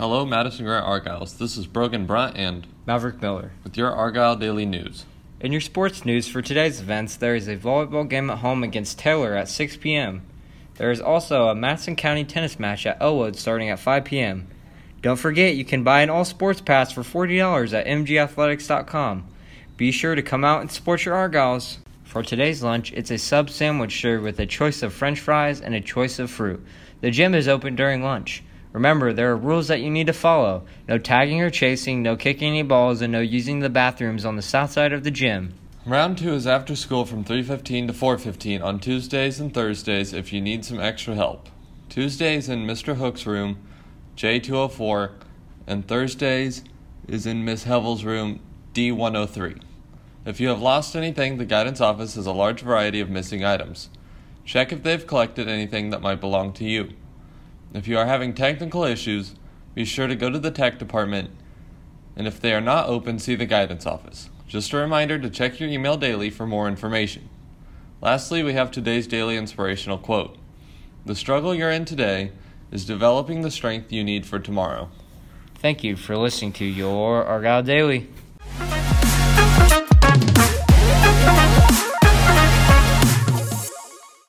Hello, Madison Grant Argylls. This is Brogan Brunt and Maverick Miller. with your Argyll Daily News. In your sports news for today's events, there is a volleyball game at home against Taylor at 6 p.m. There is also a Madison County tennis match at Elwood starting at 5 p.m. Don't forget you can buy an all sports pass for $40 at mgathletics.com. Be sure to come out and support your Argylls. For today's lunch, it's a sub sandwich served with a choice of french fries and a choice of fruit. The gym is open during lunch. Remember, there are rules that you need to follow. No tagging or chasing, no kicking any balls, and no using the bathrooms on the south side of the gym. Round 2 is after school from 3:15 to 4:15 on Tuesdays and Thursdays if you need some extra help. Tuesdays in Mr. Hook's room, J204, and Thursdays is in Miss Hevel's room, D103. If you have lost anything, the guidance office has a large variety of missing items. Check if they've collected anything that might belong to you. If you are having technical issues, be sure to go to the tech department, and if they are not open, see the guidance office. Just a reminder to check your email daily for more information. Lastly, we have today's daily inspirational quote The struggle you're in today is developing the strength you need for tomorrow. Thank you for listening to your Argyll Daily.